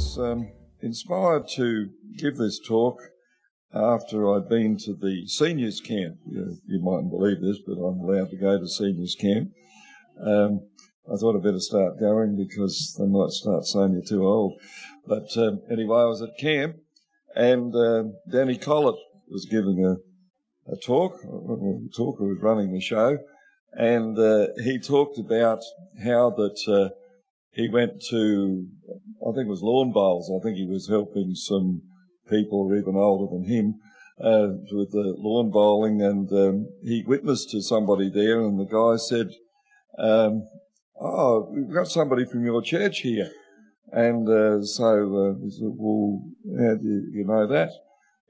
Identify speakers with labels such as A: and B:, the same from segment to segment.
A: was um, inspired to give this talk after I'd been to the seniors camp. You, you mightn't believe this, but I'm allowed to go to seniors camp. Um, I thought I'd better start going because they might start saying you're too old. But um, anyway, I was at camp and uh, Danny Collett was giving a, a talk, a talker was running the show, and uh, he talked about how that uh, he went to, I think it was lawn bowls. I think he was helping some people even older than him uh, with the lawn bowling, and um, he witnessed to somebody there, and the guy said, um, "Oh, we've got somebody from your church here." And uh, so uh, he said, "Well, how do you, know that?"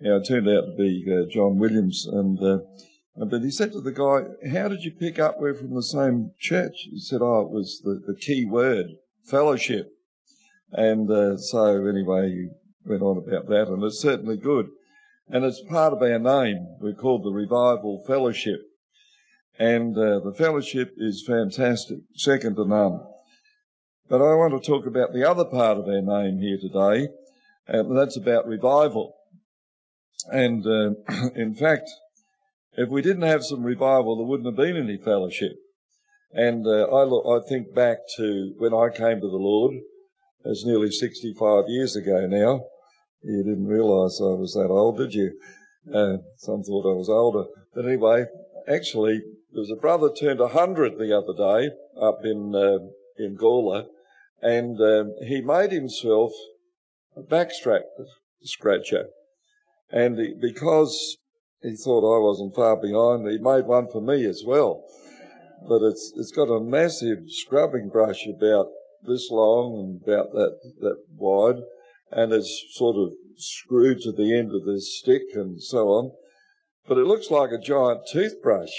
A: Yeah, it turned out to be uh, John Williams, and uh, but he said to the guy, "How did you pick up we're from the same church?" He said, "Oh, it was the, the key word, fellowship." And uh, so anyway, he went on about that, and it's certainly good. And it's part of our name. We're called the Revival Fellowship, and uh, the fellowship is fantastic, second to none. But I want to talk about the other part of our name here today, and that's about revival. And uh, in fact, if we didn't have some revival, there wouldn't have been any fellowship. And uh, I look, I think back to when I came to the Lord. It's nearly 65 years ago now. You didn't realise I was that old, did you? Uh, some thought I was older. But anyway, actually, there was a brother turned 100 the other day up in uh, in Gawler, and um, he made himself a backstrap scratcher. And he, because he thought I wasn't far behind, he made one for me as well. But it's it's got a massive scrubbing brush about this long and about that that wide, and it's sort of screwed to the end of this stick and so on. But it looks like a giant toothbrush.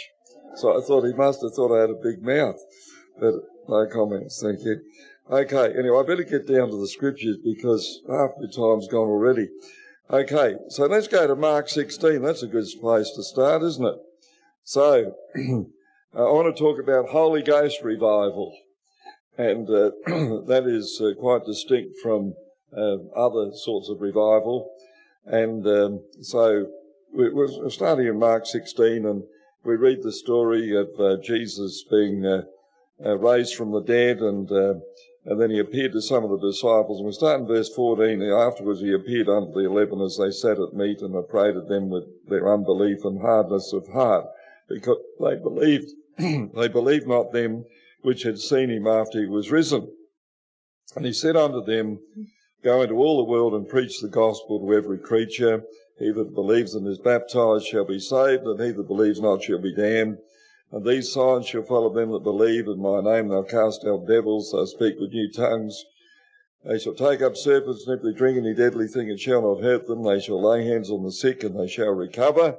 A: So I thought he must have thought I had a big mouth. But no comments, thank you. Okay, anyway, I better get down to the scriptures because half the time's gone already. Okay, so let's go to Mark 16. That's a good place to start, isn't it? So, I want to talk about Holy Ghost revival, and uh, that is uh, quite distinct from uh, other sorts of revival. And um, so, we're starting in Mark 16, and we read the story of uh, Jesus being uh, uh, raised from the dead and and then he appeared to some of the disciples. And we start in verse 14. Afterwards he appeared unto the eleven as they sat at meat and upbraided them with their unbelief and hardness of heart, because they believed, they believed not them which had seen him after he was risen. And he said unto them, Go into all the world and preach the gospel to every creature. He that believes and is baptized shall be saved, and he that believes not shall be damned. And these signs shall follow them that believe in my name. They'll cast out devils, they'll speak with new tongues. They shall take up serpents, and if they drink any deadly thing, it shall not hurt them. They shall lay hands on the sick, and they shall recover.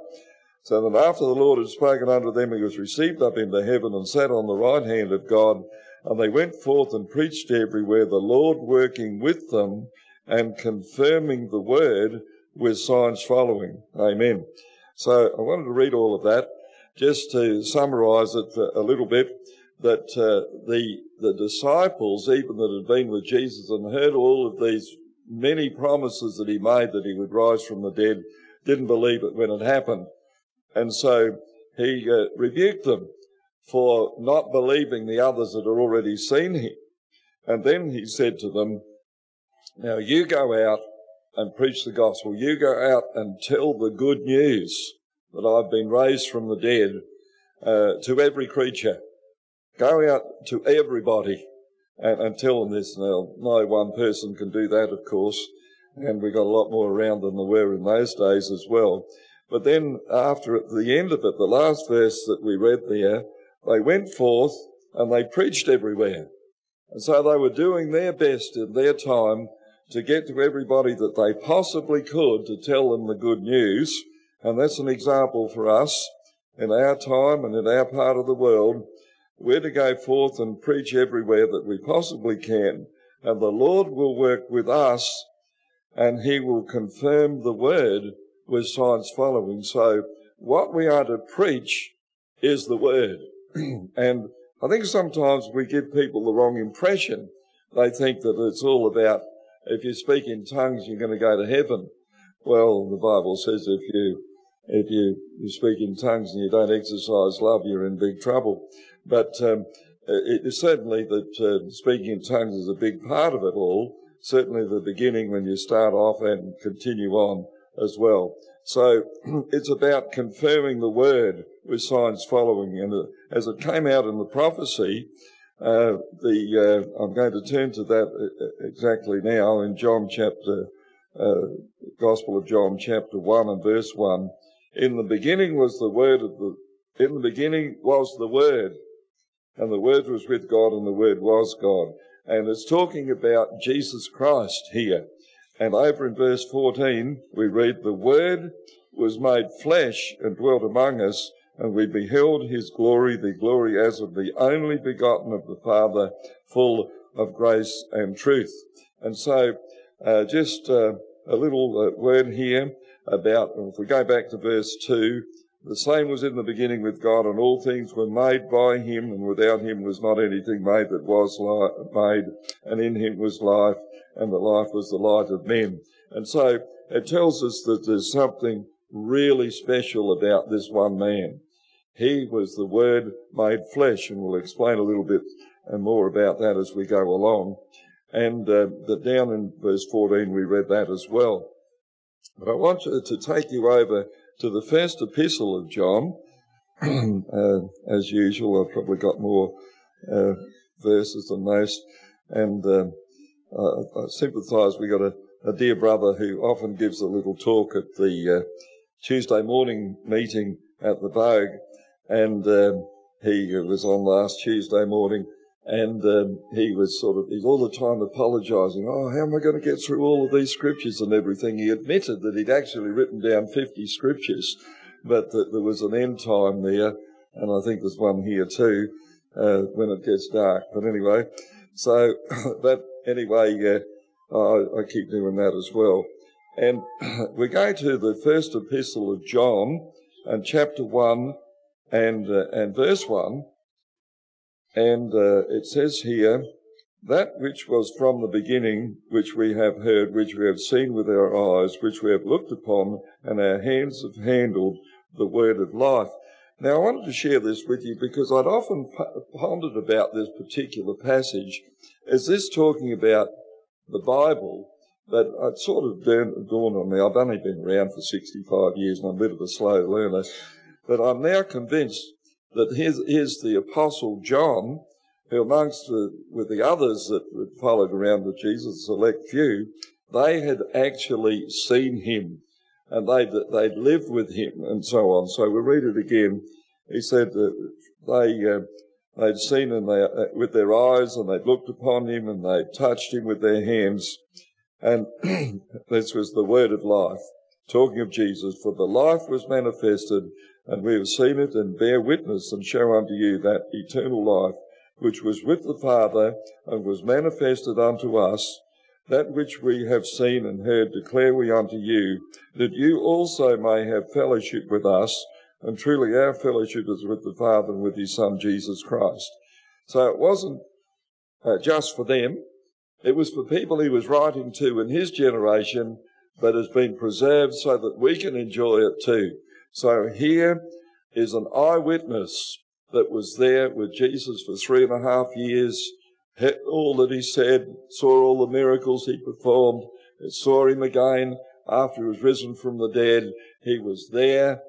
A: So that after the Lord had spoken unto them, he was received up into heaven and sat on the right hand of God. And they went forth and preached everywhere, the Lord working with them and confirming the word with signs following. Amen. So I wanted to read all of that just to summarize it a little bit, that uh, the the disciples, even that had been with Jesus and heard all of these many promises that he made that he would rise from the dead, didn't believe it when it happened, and so he uh, rebuked them for not believing the others that had already seen him, and then he said to them, "Now you go out." And preach the gospel. You go out and tell the good news that I've been raised from the dead uh, to every creature. Go out to everybody and, and tell them this. Now, no one person can do that, of course, and we've got a lot more around than there were in those days as well. But then, after at the end of it, the last verse that we read there, they went forth and they preached everywhere. And so they were doing their best in their time to get to everybody that they possibly could to tell them the good news. And that's an example for us in our time and in our part of the world. We're to go forth and preach everywhere that we possibly can. And the Lord will work with us and he will confirm the word with signs following. So what we are to preach is the word. and I think sometimes we give people the wrong impression. They think that it's all about if you speak in tongues, you're going to go to heaven. Well, the Bible says if you if you, you speak in tongues and you don't exercise love, you're in big trouble. But um, it is certainly that uh, speaking in tongues is a big part of it all. Certainly the beginning when you start off and continue on as well. So it's about confirming the word with signs following. And uh, as it came out in the prophecy, uh, the uh, I'm going to turn to that uh, exactly now in John chapter, uh, Gospel of John chapter one and verse one. In the beginning was the word of the. In the beginning was the word, and the word was with God, and the word was God. And it's talking about Jesus Christ here. And over in verse 14, we read, The Word was made flesh and dwelt among us, and we beheld his glory, the glory as of the only begotten of the Father, full of grace and truth. And so, uh, just uh, a little uh, word here about, if we go back to verse 2, the same was in the beginning with God, and all things were made by him, and without him was not anything made that was made, and in him was life, and the life was the light of men. And so it tells us that there's something really special about this one man. He was the Word made flesh, and we'll explain a little bit and more about that as we go along. And uh, down in verse 14, we read that as well. But I want to take you over to the first epistle of John. uh, as usual, I've probably got more uh, verses than most. And uh, I sympathise. We got a, a, dear brother who often gives a little talk at the uh, Tuesday morning meeting at the Vogue, and um, he was on last Tuesday morning, and um, he was sort of he's all the time apologising. Oh, how am I going to get through all of these scriptures and everything? He admitted that he'd actually written down 50 scriptures, but that there was an end time there, and I think there's one here too uh, when it gets dark. But anyway, so that anyway, uh, I, I keep doing that as well. And we go to the first epistle of John and chapter 1 and, uh, and verse 1. And uh, it says here, that which was from the beginning, which we have heard, which we have seen with our eyes, which we have looked upon, and our hands have handled the word of life. Now, I wanted to share this with you because I'd often pondered about this particular passage. Is this talking about the Bible? But it sort of dawned on me. I've only been around for 65 years and I'm a bit of a slow learner. But I'm now convinced that here's, the Apostle John, who amongst the, with the others that followed around with Jesus, select few, they had actually seen him and they'd, they'd lived with him and so on. So we read it again. He said that they, uh, they'd seen him uh, with their eyes and they'd looked upon him and they'd touched him with their hands. And this was the word of life, talking of Jesus. For the life was manifested and we have seen it and bear witness and show unto you that eternal life which was with the Father and was manifested unto us. That which we have seen and heard declare we unto you, that you also may have fellowship with us. And truly our fellowship is with the Father and with his Son Jesus Christ. So it wasn't uh, just for them. It was for people he was writing to in his generation, but has been preserved so that we can enjoy it too. So here is an eyewitness that was there with Jesus for three and a half years, heard all that he said, saw all the miracles he performed, saw him again after he was risen from the dead. He was there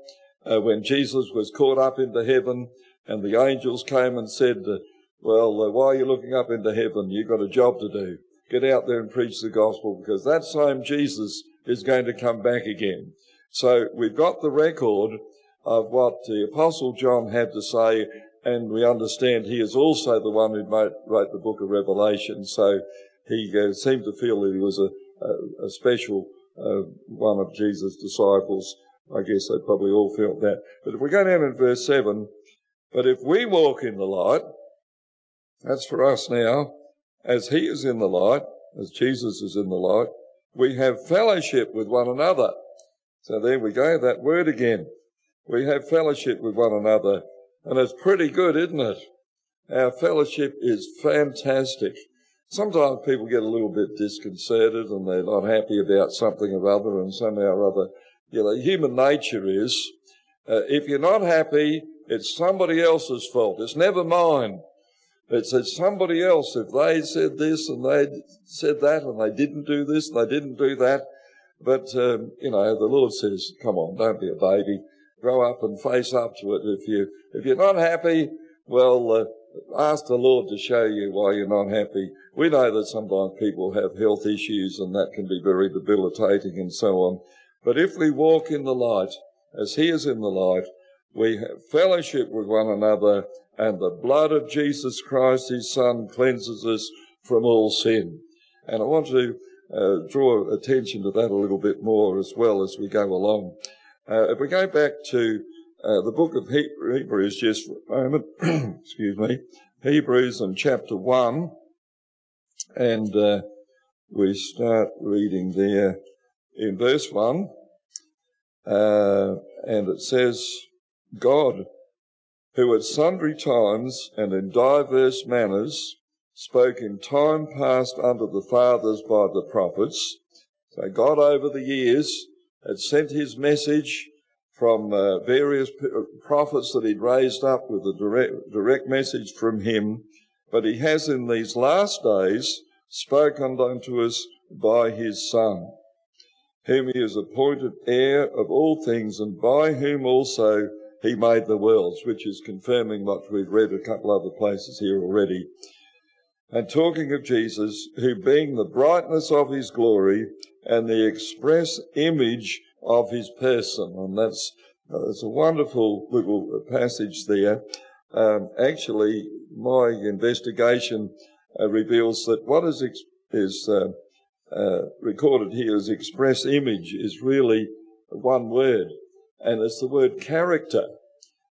A: uh, when Jesus was caught up into heaven and the angels came and said, uh, well, uh, why are you looking up into heaven? You've got a job to do. Get out there and preach the gospel because that same Jesus is going to come back again. So we've got the record of what the Apostle John had to say, and we understand he is also the one who wrote the book of Revelation. So he uh, seemed to feel that he was a, a, a special uh, one of Jesus' disciples. I guess they probably all felt that. But if we go down in verse 7, but if we walk in the light, that's for us now, as he is in the light, as Jesus is in the light, we have fellowship with one another. So there we go, that word again. We have fellowship with one another, and it's pretty good, isn't it? Our fellowship is fantastic. sometimes people get a little bit disconcerted and they're not happy about something or other, and somehow or other, you know, human nature is uh, if you're not happy, it's somebody else's fault. It's never mine. It's, it's somebody else. If they said this and they said that and they didn't do this and they didn't do that. But, um, you know, the Lord says, come on, don't be a baby. Grow up and face up to it. If you, if you're not happy, well, uh, ask the Lord to show you why you're not happy. We know that sometimes people have health issues and that can be very debilitating and so on. But if we walk in the light, as He is in the light, we have fellowship with one another, and the blood of Jesus Christ, His Son, cleanses us from all sin. And I want to uh, draw attention to that a little bit more as well as we go along. Uh, if we go back to uh, the book of Hebrews just for a moment, excuse me, Hebrews and chapter 1, and uh, we start reading there in verse 1, uh, and it says, God, who at sundry times and in divers manners spoke in time past unto the fathers by the prophets. So God over the years had sent his message from uh, various prophets that he'd raised up with a direct, direct message from him, but he has in these last days spoken unto us by his Son, whom he has appointed heir of all things, and by whom also he made the worlds, which is confirming what we've read a couple other places here already. And talking of Jesus, who being the brightness of his glory and the express image of his person, and that's it's a wonderful little passage there. Um, actually, my investigation uh, reveals that what is ex- is uh, uh recorded here as express image is really one word, and it's the word character,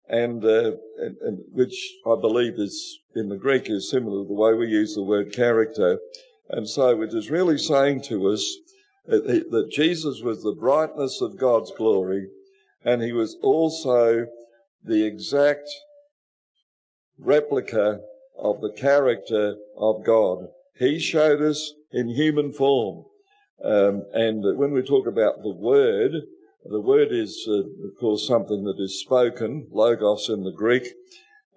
A: and, uh, and, and, which I believe is in the Greek is similar to the way we use the word character, and so it is really saying to us that, that Jesus was the brightness of God's glory, and he was also the exact replica of the character of God. He showed us in human form. Um, and when we talk about the Word, the word is, uh, of course, something that is spoken, logos in the Greek,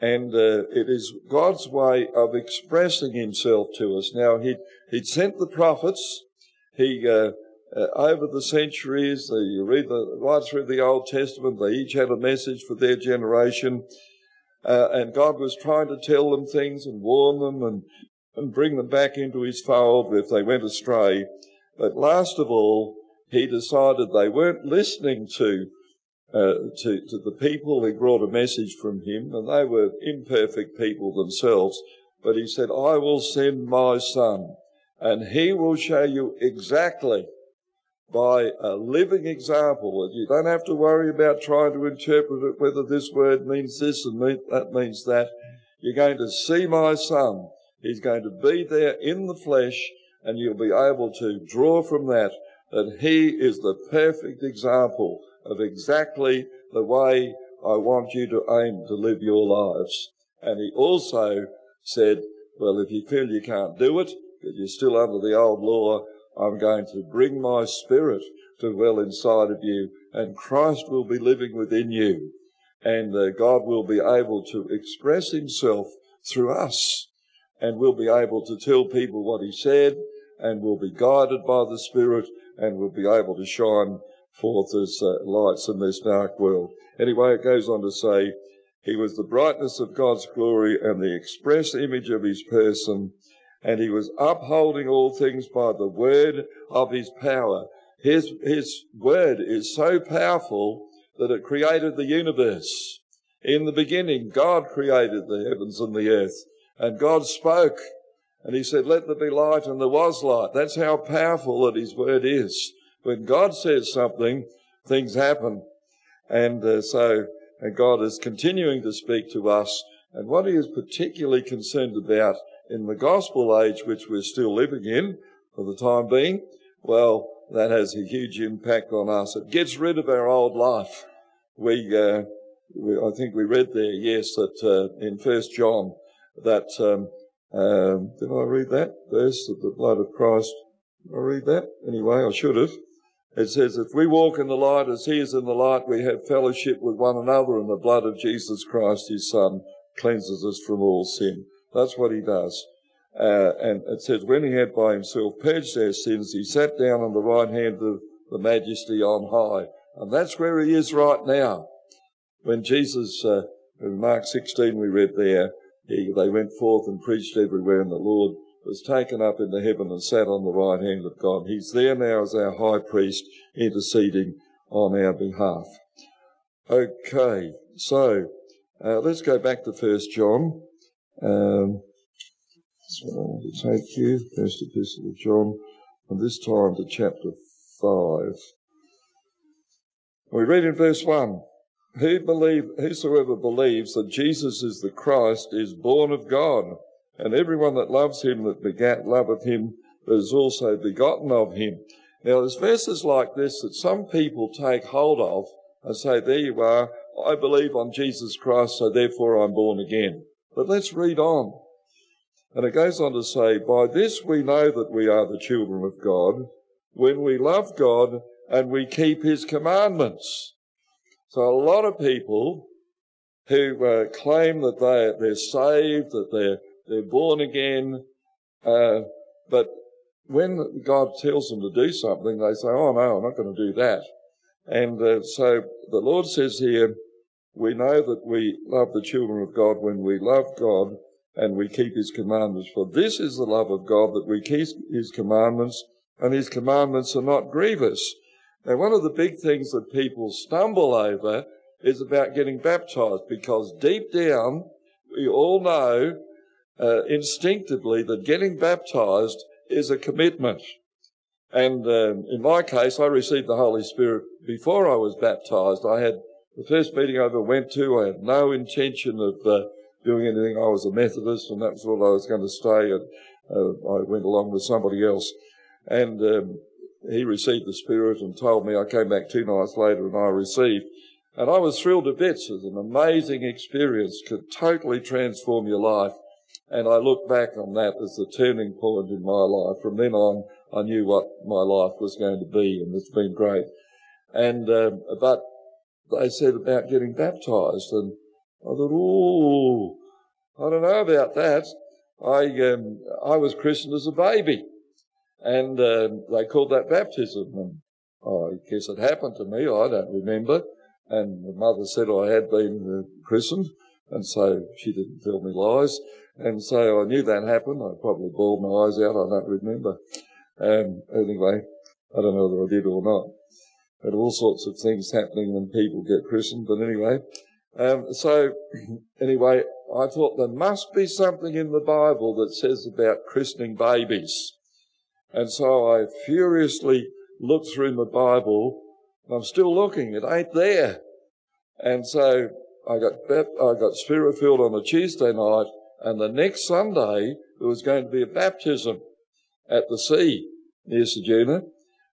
A: and uh, it is God's way of expressing himself to us. Now, he'd, he'd sent the prophets. He, uh, uh over the centuries, you read the, right through the Old Testament, they each had a message for their generation. Uh, and God was trying to tell them things and warn them and, and bring them back into his fold if they went astray. But last of all, he decided they weren't listening to, uh, to, to the people who brought a message from him, and they were imperfect people themselves. But he said, I will send my son, and he will show you exactly by a living example. that You don't have to worry about trying to interpret it, whether this word means this and that means that. You're going to see my son. He's going to be there in the flesh, and you'll be able to draw from that that he is the perfect example of exactly the way I want you to aim to live your lives. And he also said, well, if you feel you can't do it, because you're still under the old law, I'm going to bring my spirit to dwell inside of you, and Christ will be living within you. And uh, God will be able to express himself through us, and we'll be able to tell people what he said, and we'll be guided by the Spirit, and we'll be able to shine forth as uh, lights in this dark world. Anyway, it goes on to say, He was the brightness of God's glory and the express image of His person, and He was upholding all things by the word of His power. His, his word is so powerful that it created the universe. In the beginning, God created the heavens and the earth, and God spoke and he said, Let there be light, and there was light. That's how powerful that his word is. When God says something, things happen. And uh, so and God is continuing to speak to us. And what he is particularly concerned about in the gospel age, which we're still living in for the time being, well, that has a huge impact on us. It gets rid of our old life. We, uh, we I think we read there, yes, that uh, in First John, that um, Um, did I read that verse that the blood of Christ? Did I read that? Anyway, I should have. It says, If we walk in the light as he is in the light, we have fellowship with one another, and the blood of Jesus Christ, his Son, cleanses us from all sin. That's what he does. Uh, and it says, When he had by himself purged our sins, he sat down on the right hand of the majesty on high. And that's where he is right now. When Jesus, uh, in Mark 16 we read there, he, they went forth and preached everywhere, and the Lord was taken up into heaven and sat on the right hand of God. He's there now as our high priest interceding on our behalf. Okay, so uh, let's go back to First John. Um, what I want to take you. First Epistle of John, and this time to chapter 5. We read in verse 1 Who believe, Whosoever believes that Jesus is the Christ is born of God, and everyone that loves him that begat loveth him that is also begotten of him. Now, there's verses like this that some people take hold of and say, There you are, I believe on Jesus Christ, so therefore I'm born again. But let's read on. And it goes on to say, By this we know that we are the children of God, when we love God and we keep his commandments. So a lot of people who uh, claim that they, they're saved, that they're, they're born again, uh, but when God tells them to do something, they say, oh no, I'm not going to do that. And uh, so the Lord says here, we know that we love the children of God when we love God and we keep his commandments. For this is the love of God that we keep his commandments and his commandments are not grievous. Now, one of the big things that people stumble over is about getting baptized because deep down, we all know uh, instinctively that getting baptized is a commitment. And um, in my case, I received the Holy Spirit before I was baptized. I had the first meeting I ever went to, I had no intention of uh, doing anything. I was a Methodist, and that was what I was going to stay. And uh, I went along with somebody else. And um, he received the Spirit and told me. I came back two nights later and I received. And I was thrilled to bits. It was an amazing experience, could totally transform your life. And I look back on that as the turning point in my life. From then on, I knew what my life was going to be, and it's been great. And um, but they said about getting baptized, and I thought, oh, I don't know about that. I um, I was christened as a baby, and uh, they called that baptism. And oh, I guess it happened to me. I don't remember. And the mother said I had been uh, christened, and so she didn't tell me lies. And so I knew that happened. I probably bawled my eyes out. I don't remember. Um, anyway, I don't know whether I did or not. But all sorts of things happening when people get christened. But anyway, um, so anyway, I thought there must be something in the Bible that says about christening babies. And so I furiously looked through my Bible. And I'm still looking. It ain't there. And so I got I got spirit filled on a Tuesday night, and the next Sunday there was going to be a baptism at the sea near Ceduna,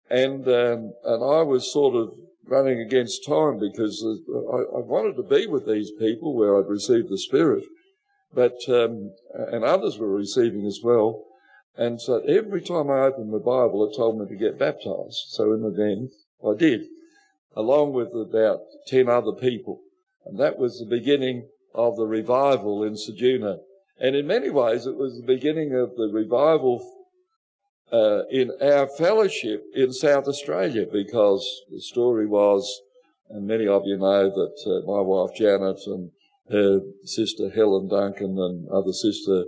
A: and um, and I was sort of running against time because I, I, wanted to be with these people where I'd received the Spirit, but um, and others were receiving as well. And so every time I opened the Bible, it told me to get baptized. So in the den, I did, along with about 10 other people. And that was the beginning of the revival in Ceduna. And in many ways, it was the beginning of the revival uh, in our fellowship in South Australia because the story was, and many of you know that uh, my wife Janet and her sister Helen Duncan and other sister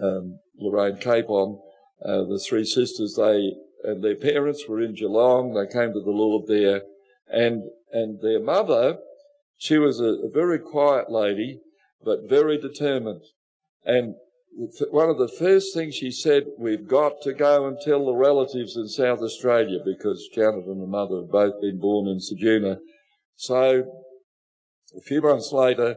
A: um, Lorraine Capon, uh, the three sisters, they and their parents were in Geelong. They came to the Lord there, and and their mother, she was a, a very quiet lady, but very determined. And one of the first things she said, we've got to go and tell the relatives in South Australia because Janet and her mother have both been born in Ceduna. So a few months later,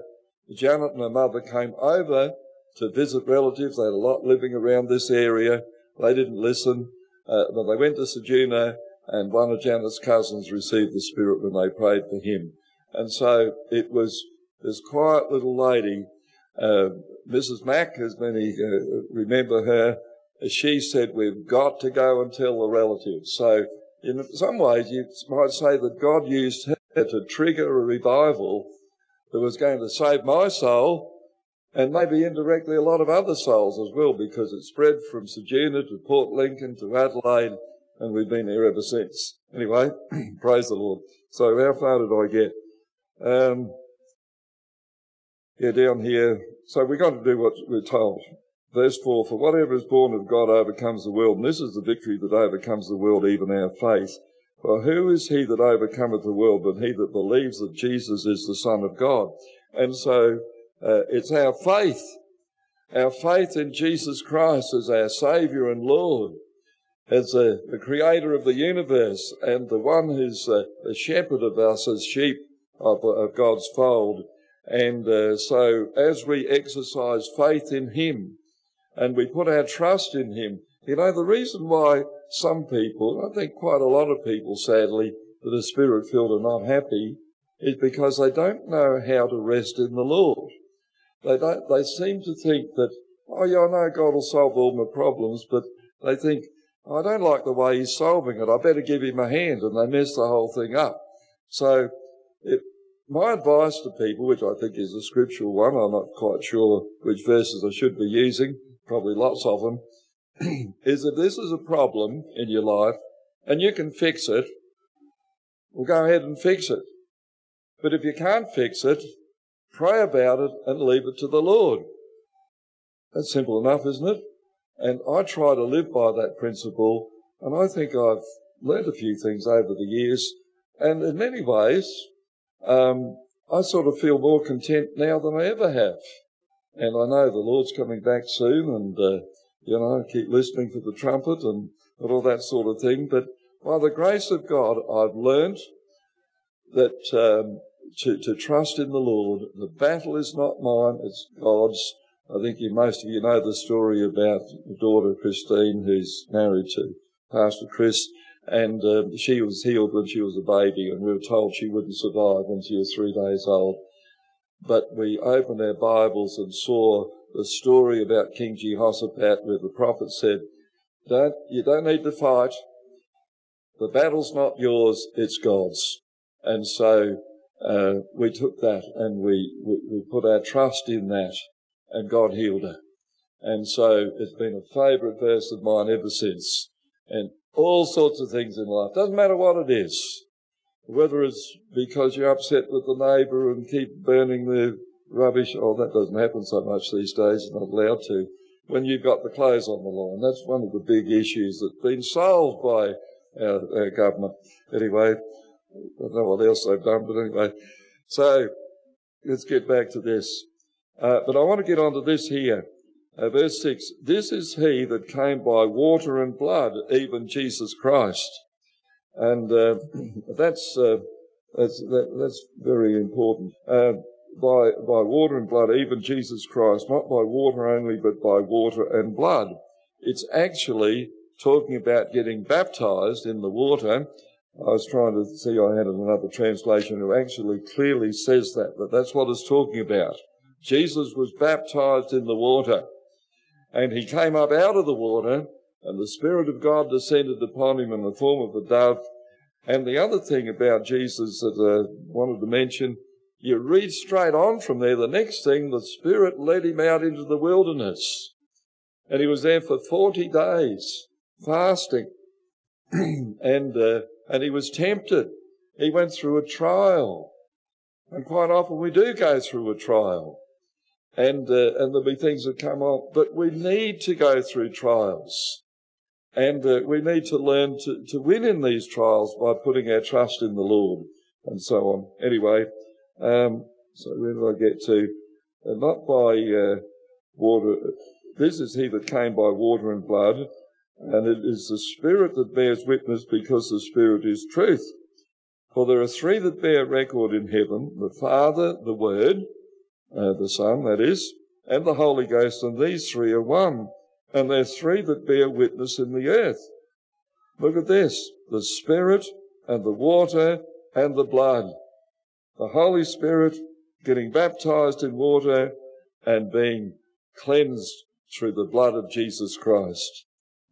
A: Janet and her mother came over to visit relatives. They had a lot living around this area. They didn't listen, uh, but they went to Ceduna, and one of Janet's cousins received the Spirit when they prayed for him. And so it was this quiet little lady uh, Mrs. Mack, as many uh, remember her, she said, We've got to go and tell the relatives. So, in some ways, you might say that God used her to trigger a revival that was going to save my soul and maybe indirectly a lot of other souls as well, because it spread from Ceduna to Port Lincoln to Adelaide, and we've been here ever since. Anyway, praise the Lord. So, how far did I get? Um, yeah, down here. So we're going to do what we're told. Verse 4 For whatever is born of God overcomes the world, and this is the victory that overcomes the world, even our faith. For who is he that overcometh the world but he that believes that Jesus is the Son of God? And so uh, it's our faith, our faith in Jesus Christ as our Saviour and Lord, as uh, the Creator of the universe and the one who's uh, the shepherd of us as sheep of, of God's fold. And uh, so as we exercise faith in Him and we put our trust in Him, you know, the reason why some people, I think quite a lot of people, sadly, that are spirit filled are not happy, is because they don't know how to rest in the Lord. They they seem to think that, oh yeah, I know God will solve all my problems, but they think, I don't like the way he's solving it. I better give him a hand, and they mess the whole thing up. So, it, my advice to people, which I think is a scriptural one, I'm not quite sure which verses I should be using, probably lots of them, is if this is a problem in your life and you can fix it, well, go ahead and fix it. But if you can't fix it, pray about it and leave it to the Lord. That's simple enough, isn't it? And I try to live by that principle, and I think I've learned a few things over the years. And in many ways, um, I sort of feel more content now than I ever have. And I know the Lord's coming back soon, and uh, you know, keep listening for the trumpet and, and all that sort of thing. But by the grace of God, I've learned that um, to, to trust in the Lord. The battle is not mine, it's God's. I think you, most of you know the story about the daughter Christine, who's married to Pastor Chris, and um, she was healed when she was a baby, and we were told she wouldn't survive when she was three days old. But we opened our Bibles and saw the story about King Jehoshaphat, where the prophet said, "Don't you don't need to fight. The battle's not yours; it's God's." And so uh, we took that and we, we, we put our trust in that, and God healed her. And so it's been a favourite verse of mine ever since. And all sorts of things in life. Doesn't matter what it is. Whether it's because you're upset with the neighbour and keep burning the rubbish. Oh, that doesn't happen so much these days. Not allowed to. When you've got the clothes on the line. That's one of the big issues that's been solved by our, our government. Anyway, don't know what else they've done, but anyway. So, let's get back to this. Uh, but I want to get on to this here. Uh, verse 6 This is he that came by water and blood, even Jesus Christ. And uh, that's, uh, that's, that, that's very important. Uh, by, by water and blood, even Jesus Christ, not by water only, but by water and blood. It's actually talking about getting baptized in the water I was trying to see, I had another translation who actually clearly says that, that that's what it's talking about. Jesus was baptized in the water, and he came up out of the water, and the Spirit of God descended upon him in the form of a dove. And the other thing about Jesus that I wanted to mention, you read straight on from there, the next thing, the Spirit led him out into the wilderness. And he was there for 40 days, fasting. and uh, and he was tempted. He went through a trial. And quite often we do go through a trial. And, uh, and there'll be things that come up, but we need to go through trials. And uh, we need to learn to, to win in these trials by putting our trust in the Lord and so on. Anyway, um, so where did I get to? Uh, not by uh, water. This is he that came by water and blood, and it is the Spirit that bears witness because the Spirit is truth. For there are three that bear record in heaven the Father, the Word, uh, the Son, that is, and the Holy Ghost, and these three are one. And there are three that bear witness in the earth. Look at this the Spirit, and the water, and the blood. The Holy Spirit getting baptized in water, and being cleansed through the blood of Jesus Christ.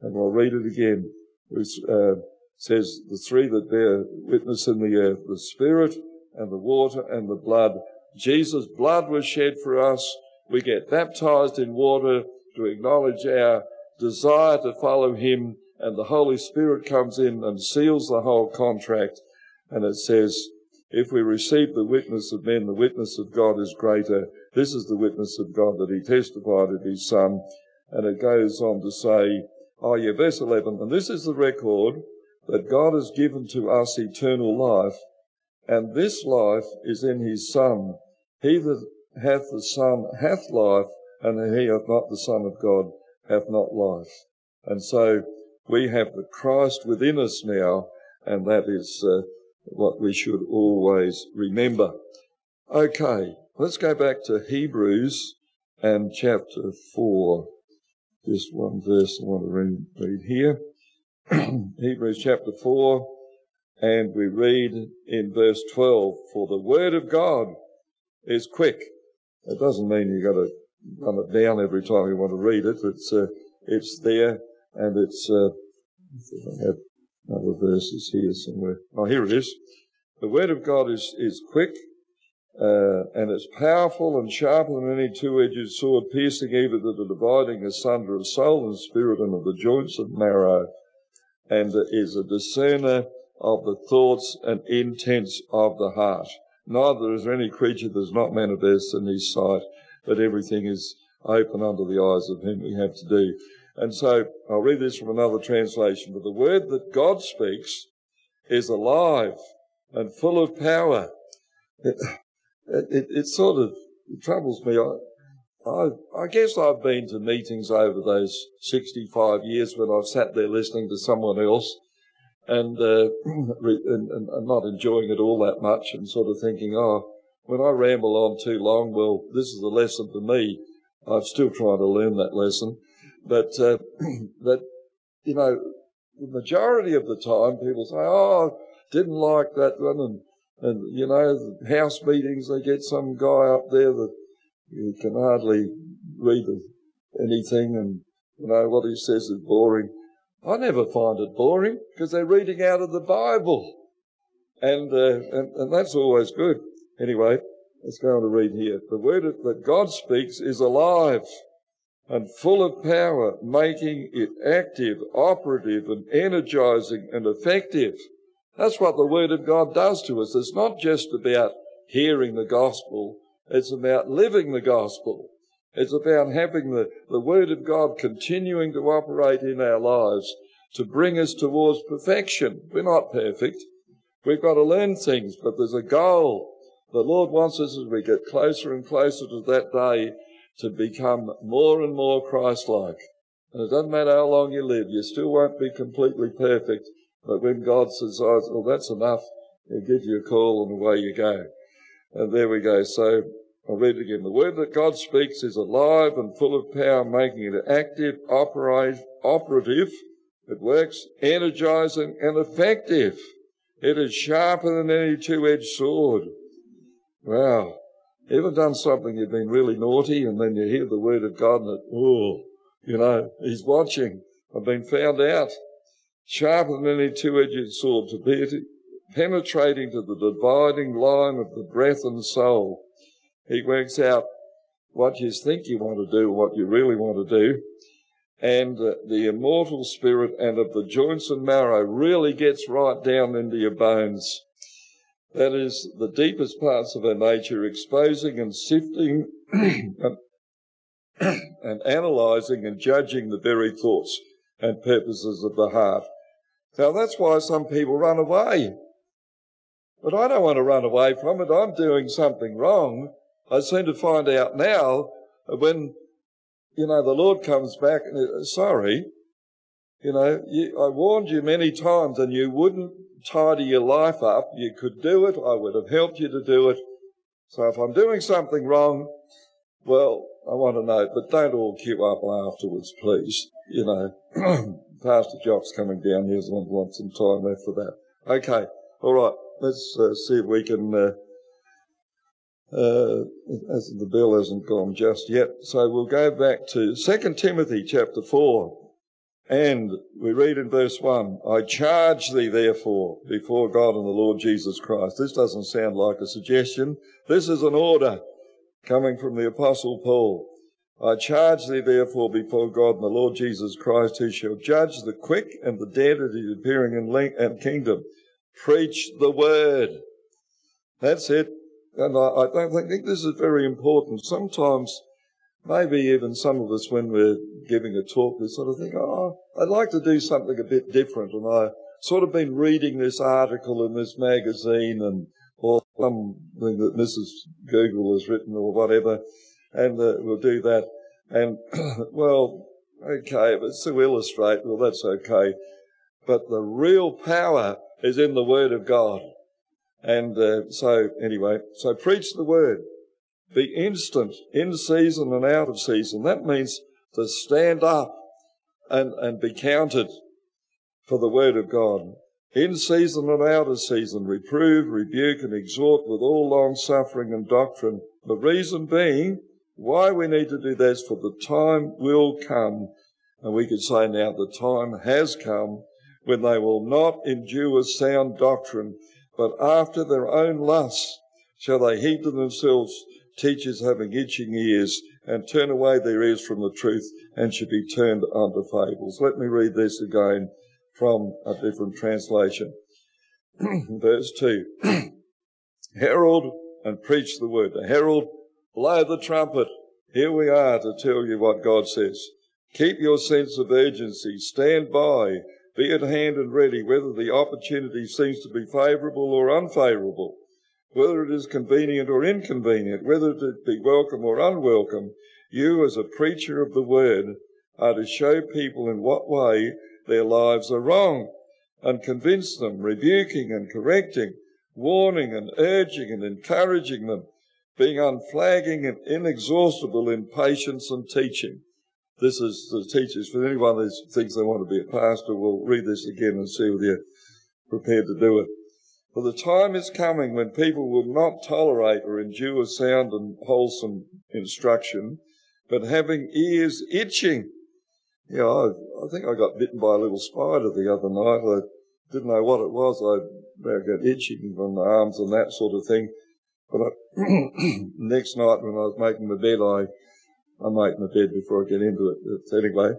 A: And I'll read it again. It uh, says, The three that bear witness in the earth, the Spirit and the water and the blood. Jesus' blood was shed for us. We get baptized in water to acknowledge our desire to follow Him, and the Holy Spirit comes in and seals the whole contract. And it says, if we receive the witness of men, the witness of God is greater. This is the witness of God that He testified of His Son. And it goes on to say, oh yeah, verse 11, and this is the record that God has given to us eternal life, and this life is in His Son. He that hath the Son hath life, and he that hath not the Son of God hath not life. And so we have the Christ within us now, and that is uh, what we should always remember. Okay, let's go back to Hebrews and chapter 4. Just one verse I want to read, here. Hebrews chapter 4, and we read in verse 12, For the word of God is quick. It doesn't mean you've got to run it down every time you want to read it. It's, uh, it's there, and it's, uh, I have other verses here somewhere. Oh, here it is. The word of God is, is quick, uh, and it's powerful and sharper than any two-edged sword, piercing even to the dividing asunder of soul and spirit and of the joints of marrow, and is a discerner of the thoughts and intents of the heart. Neither is there any creature that is not manifest in his sight, but everything is open under the eyes of him we have to do. And so I'll read this from another translation. But the word that God speaks is alive and full of power. It, it, it sort of troubles me. I, I, I, guess I've been to meetings over those 65 years when I've sat there listening to someone else and, uh, and, and not enjoying it all that much and sort of thinking, oh, when I ramble on too long, well, this is a lesson for me. I'm still trying to learn that lesson. But uh, that, you know, the majority of the time people say, oh, didn't like that one. And, and you know, house meetings, they get some guy up there that you can hardly read anything and, you know, what he says is boring. I never find it boring because they're reading out of the Bible. And, uh, and, and that's always good. Anyway, let's go on to read here. The word that God speaks is alive and full of power, making it active, operative, and energizing and effective. That's what the Word of God does to us. It's not just about hearing the gospel, it's about living the gospel. It's about having the, the Word of God continuing to operate in our lives to bring us towards perfection. We're not perfect. We've got to learn things, but there's a goal. The Lord wants us as we get closer and closer to that day to become more and more Christ-like. And it doesn't matter how long you live, you still won't be completely perfect. But when God says, oh, well, that's enough, He'll give you a call and away you go. And there we go. So I'll read it again. The word that God speaks is alive and full of power, making it active, operative. It works, energizing and effective. It is sharper than any two-edged sword. Wow. Ever done something you've been really naughty and then you hear the word of God and it, oh, you know, he's watching. I've been found out. Sharper than any two-edged sword penetrating to the dividing line of the breath and soul. He works out what you think you want to do, what you really want to do. And uh, the immortal spirit and of the joints and marrow really gets right down into your bones that is, the deepest parts of our nature, exposing and sifting and, and analysing and judging the very thoughts and purposes of the heart. Now, that's why some people run away. But I don't want to run away from it. I'm doing something wrong. I seem to find out now when, you know, the Lord comes back and, uh, sorry, you know, you, I warned you many times and you wouldn't tidy your life up. You could do it. I would have helped you to do it. So if I'm doing something wrong, well, I want to know, but don't all queue up afterwards, please. You know, Pastor Jock's coming down here, so I want some time left for that. Okay, all right, let's uh, see if we can uh, Uh, the bell hasn't gone just yet. So we'll go back to 2 Timothy chapter 4. And we read in verse 1 I charge thee, therefore, before God and the Lord Jesus Christ. This doesn't sound like a suggestion. This is an order coming from the Apostle Paul. I charge thee, therefore, before God and the Lord Jesus Christ, who shall judge the quick and the dead at his appearing in and kingdom. Preach the word. That's it. And I, I don't think this is very important. Sometimes maybe even some of us, when we're giving a talk, we sort of think, oh, I'd like to do something a bit different. And I sort of been reading this article in this magazine and something that Mrs. Google has written or whatever, and uh, we'll do that. And well, okay, if it's to illustrate, well, that's okay. But the real power is in the Word of God. And uh, so, anyway, so preach the Word. Be instant, in season and out of season. That means to stand up and, and be counted for the word of God. In season and out of season, reprove, rebuke, and exhort with all long suffering and doctrine. The reason being why we need to do this, for the time will come, and we could say now the time has come, when they will not endure sound doctrine, but after their own lusts shall they heap to themselves teachers having itching ears, and turn away their ears from the truth, and should be turned unto fables. Let me read this again from a different translation. Verse 2 Herald and preach the word. The herald, blow the trumpet. Here we are to tell you what God says. Keep your sense of urgency. Stand by. Be at hand and ready, whether the opportunity seems to be favourable or unfavourable whether it is convenient or inconvenient, whether it be welcome or unwelcome, you as a preacher of the word are to show people in what way their lives are wrong and convince them, rebuking and correcting, warning and urging and encouraging them, being unflagging and inexhaustible in patience and teaching. This is the teachers. For anyone who thinks they want to be a pastor, will read this again and see whether you're prepared to do it. For the time is coming when people will not tolerate or endure sound and wholesome instruction, but having ears itching. Yeah, I, I think I got bitten by a little spider the other night. I didn't know what it was. I, I got itching from the arms and that sort of thing. But I, next night when I was making my bed, I, I make my bed before I get into it anyway.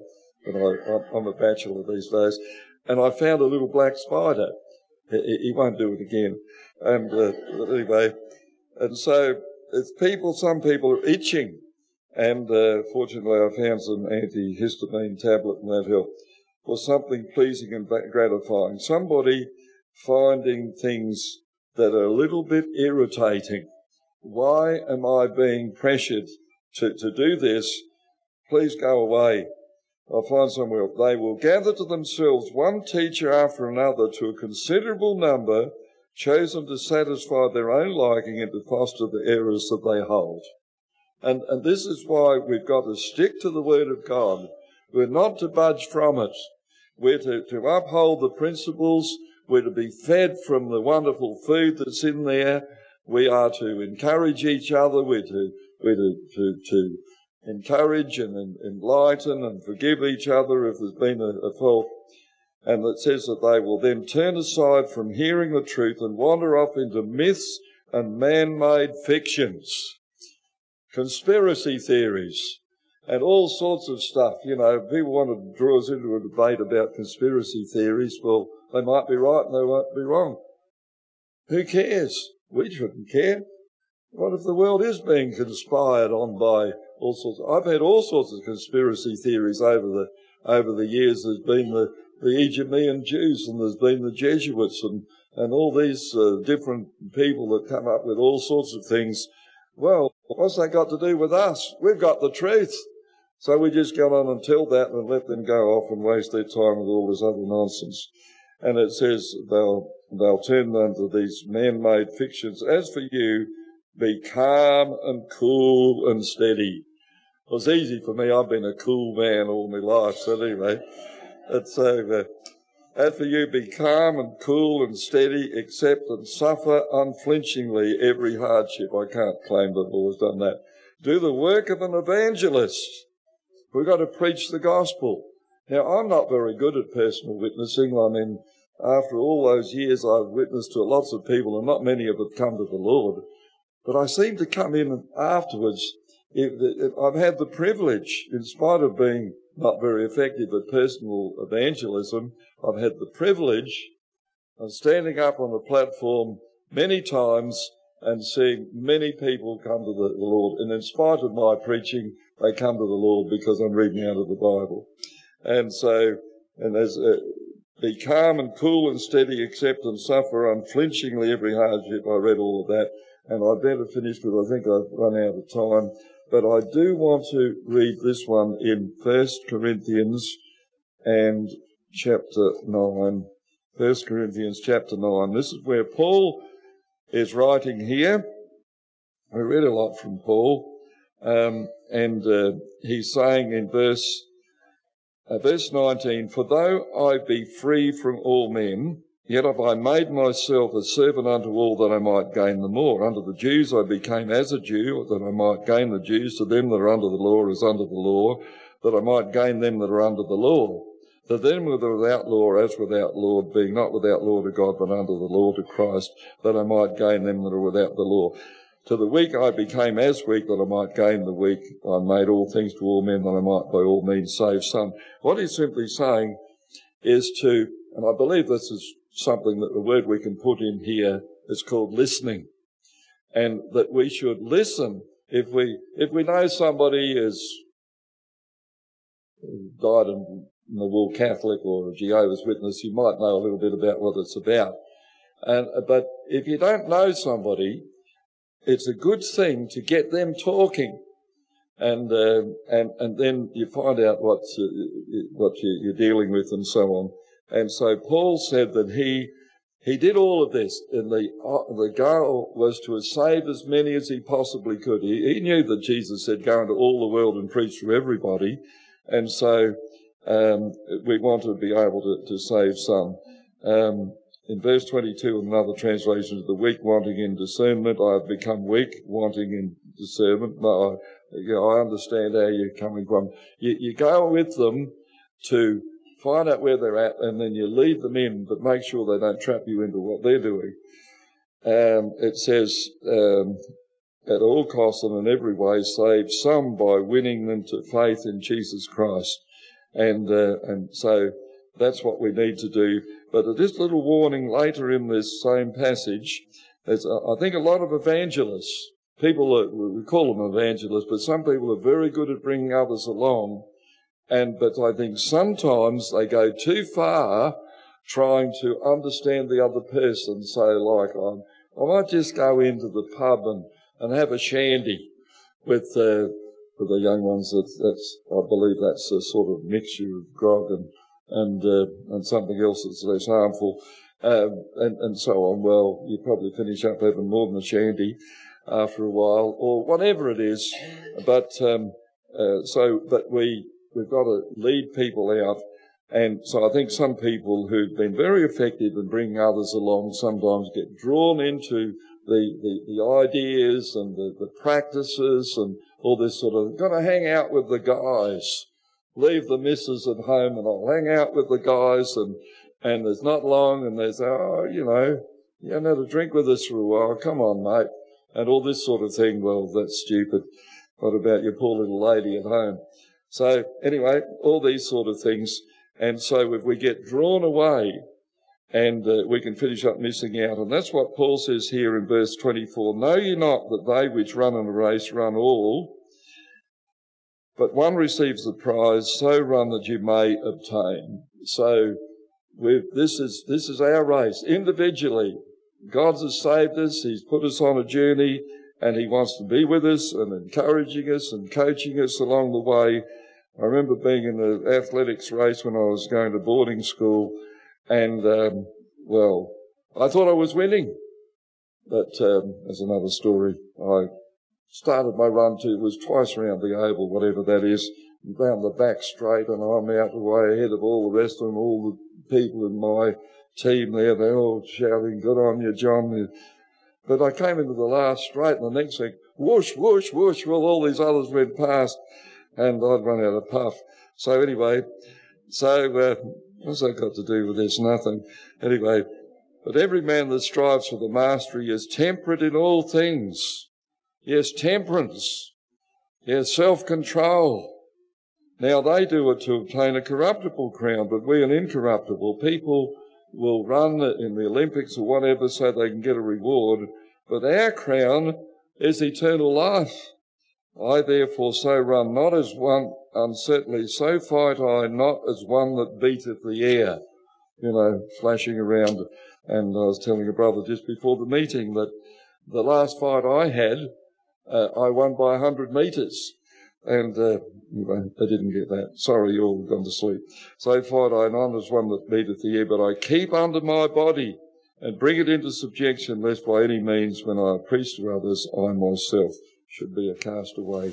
A: But I, I'm a bachelor these days. And I found a little black spider he, he won't do it again. And uh, anyway, and so it's people, some people are itching. And uh, fortunately, I found some antihistamine tablet and that helped for something pleasing and gratifying. Somebody finding things that are a little bit irritating. Why am I being pressured to, to do this? Please go away. I'll find somewhere. They will gather to themselves one teacher after another to a considerable number, chosen to satisfy their own liking and to foster the errors that they hold. And, and this is why we've got to stick to the Word of God. We're not to budge from it. We're to, to uphold the principles. We're to be fed from the wonderful food that's in there. We are to encourage each other. We're to, we're to, to, to encourage and enlighten and forgive each other if there's been a, a fault. And it says that they will then turn aside from hearing the truth and wander off into myths and man-made fictions, conspiracy theories, and all sorts of stuff. You know, people want to draw us into a debate about conspiracy theories. Well, they might be right and they might be wrong. Who cares? We shouldn't care. What if the world is being conspired on by all sorts. Of, I've had all sorts of conspiracy theories over the over the years. There's been the the Idumean Jews, and there's been the Jesuits, and and all these uh, different people that come up with all sorts of things. Well, what's that got to do with us? We've got the truth. So we just go on and tell that and let them go off and waste their time with all this other nonsense. And it says they'll they'll turn unto these man-made fictions. As for you, be calm and cool and steady. It was easy for me. I've been a cool man all my life. So anyway, it's over. As for you, be calm and cool and steady, accept and suffer unflinchingly every hardship. I can't claim that Paul has done that. Do the work of an evangelist. We've got to preach the gospel. Now, I'm not very good at personal witnessing. I mean, after all those years, I've witnessed to lots of people, and not many of them come to the Lord. But I seem to come in afterwards. I've had the privilege, in spite of being not very effective at personal evangelism, I've had the privilege of standing up on a platform many times and seeing many people come to the Lord. And in spite of my preaching, they come to the Lord because I'm reading out of the Bible. And so, and as uh, be calm and cool and steady, accept and suffer unflinchingly every hardship. I read all of that, and I better finish because I think I've run out of time. But I do want to read this one in First Corinthians and chapter 9. 1 Corinthians chapter 9. This is where Paul is writing here. We read a lot from Paul, um, and uh, he's saying in verse uh, verse 19, For though I be free from all men, yet have I made myself a servant unto all that I might gain the more. Unto the Jews I became as a Jew, that I might gain the Jews. To them that are under the law as under the law, that I might gain them that are under the law that them that are without law as without law, being not without law to God, but under the law to Christ, that I might gain them that are without the law. To the weak I became as weak, that I might gain the weak. I made all things to all men, that I might by all means save some. What he's simply saying is to, and I believe this is something that the word we can put in here is called listening. And that we should listen if we, if we know somebody is dyed in the Wool Catholic or a Jehovah's Witness, you might know a little bit about what it's about. And, but if you don't know somebody, it's a good thing to get them talking. And, uh, and, and then you find out what, uh, what you're dealing with and so on. And so Paul said that he, he did all of this, and the, uh, the goal was to save as many as he possibly could. He, he knew that Jesus said, go into all the world and preach to everybody. And so um, we want to be able to, to save some. Um, in verse 22 of another translation, of the weak wanting in discernment, I have become weak wanting in discernment. No, I, you know, I understand how you're coming from. You, you go with them to find out where they're at and then you lead them in, but make sure they don't trap you into what they're doing. Um, it says, um, at all costs and in every way save some by winning them to faith in Jesus Christ. And, uh, and so that's what we need to do. But this little warning later in this same passage, uh, I think a lot of evangelists, people, are, we call them evangelists, but some people are very good at bringing others along. And, but I think sometimes they go too far trying to understand the other person. So like, I'm, I might just go into the pub and, and have a shandy with, uh, for the young ones, that's, that's I believe that's a sort of mixture of grog and and uh, and something else that's less harmful, um, and and so on. Well, you probably finish up having more than a shandy after a while, or whatever it is. But um, uh, so, but we we've got to lead people out. And so I think some people who've been very effective in bringing others along sometimes get drawn into the, the, the ideas and the, the practices and all this sort of, got to hang out with the guys. Leave the missus at home and I'll hang out with the guys and, and there's not long and they say, oh, you know, you haven't had a drink with us for a while. Come on, mate. And all this sort of thing. Well, that's stupid. What about your poor little lady at home? So anyway, all these sort of things. And so if we get drawn away and uh, we can finish up missing out. And that's what Paul says here in verse 24. Know ye not that they which run in a race run all, but one receives the prize, so run that you may obtain. So this is, this is our race individually. God has saved us. He's put us on a journey and he wants to be with us and encouraging us and coaching us along the way. I remember being in an athletics race when I was going to boarding school and, um, well, I thought I was winning. But um, there's another story. I started my run to, it was twice around the oval, whatever that is, down the back straight, and I'm out the way ahead of all the rest of them, all the people in my team there, they're all shouting, good on you, John. But I came into the last straight and the next thing, whoosh, whoosh, whoosh, well, all these others went past and I'd run out of puff. So anyway, so uh, what's that got to do with this? Nothing. Anyway, but every man that strives for the mastery is temperate in all things. Yes, temperance. Yes, self-control. Now they do it to obtain a corruptible crown, but we an incorruptible. People will run in the Olympics or whatever so they can get a reward, but our crown is eternal life. I therefore so run, not as one uncertainly, so fight I not as one that beateth the air. You know, flashing around. And I was telling a brother just before the meeting that the last fight I had, uh, I won by 100 metres. And uh, they didn't get that. Sorry, you all gone to sleep. So fight I not as one that beateth the air, but I keep under my body and bring it into subjection, lest by any means, when I preach to others, I myself should be a castaway.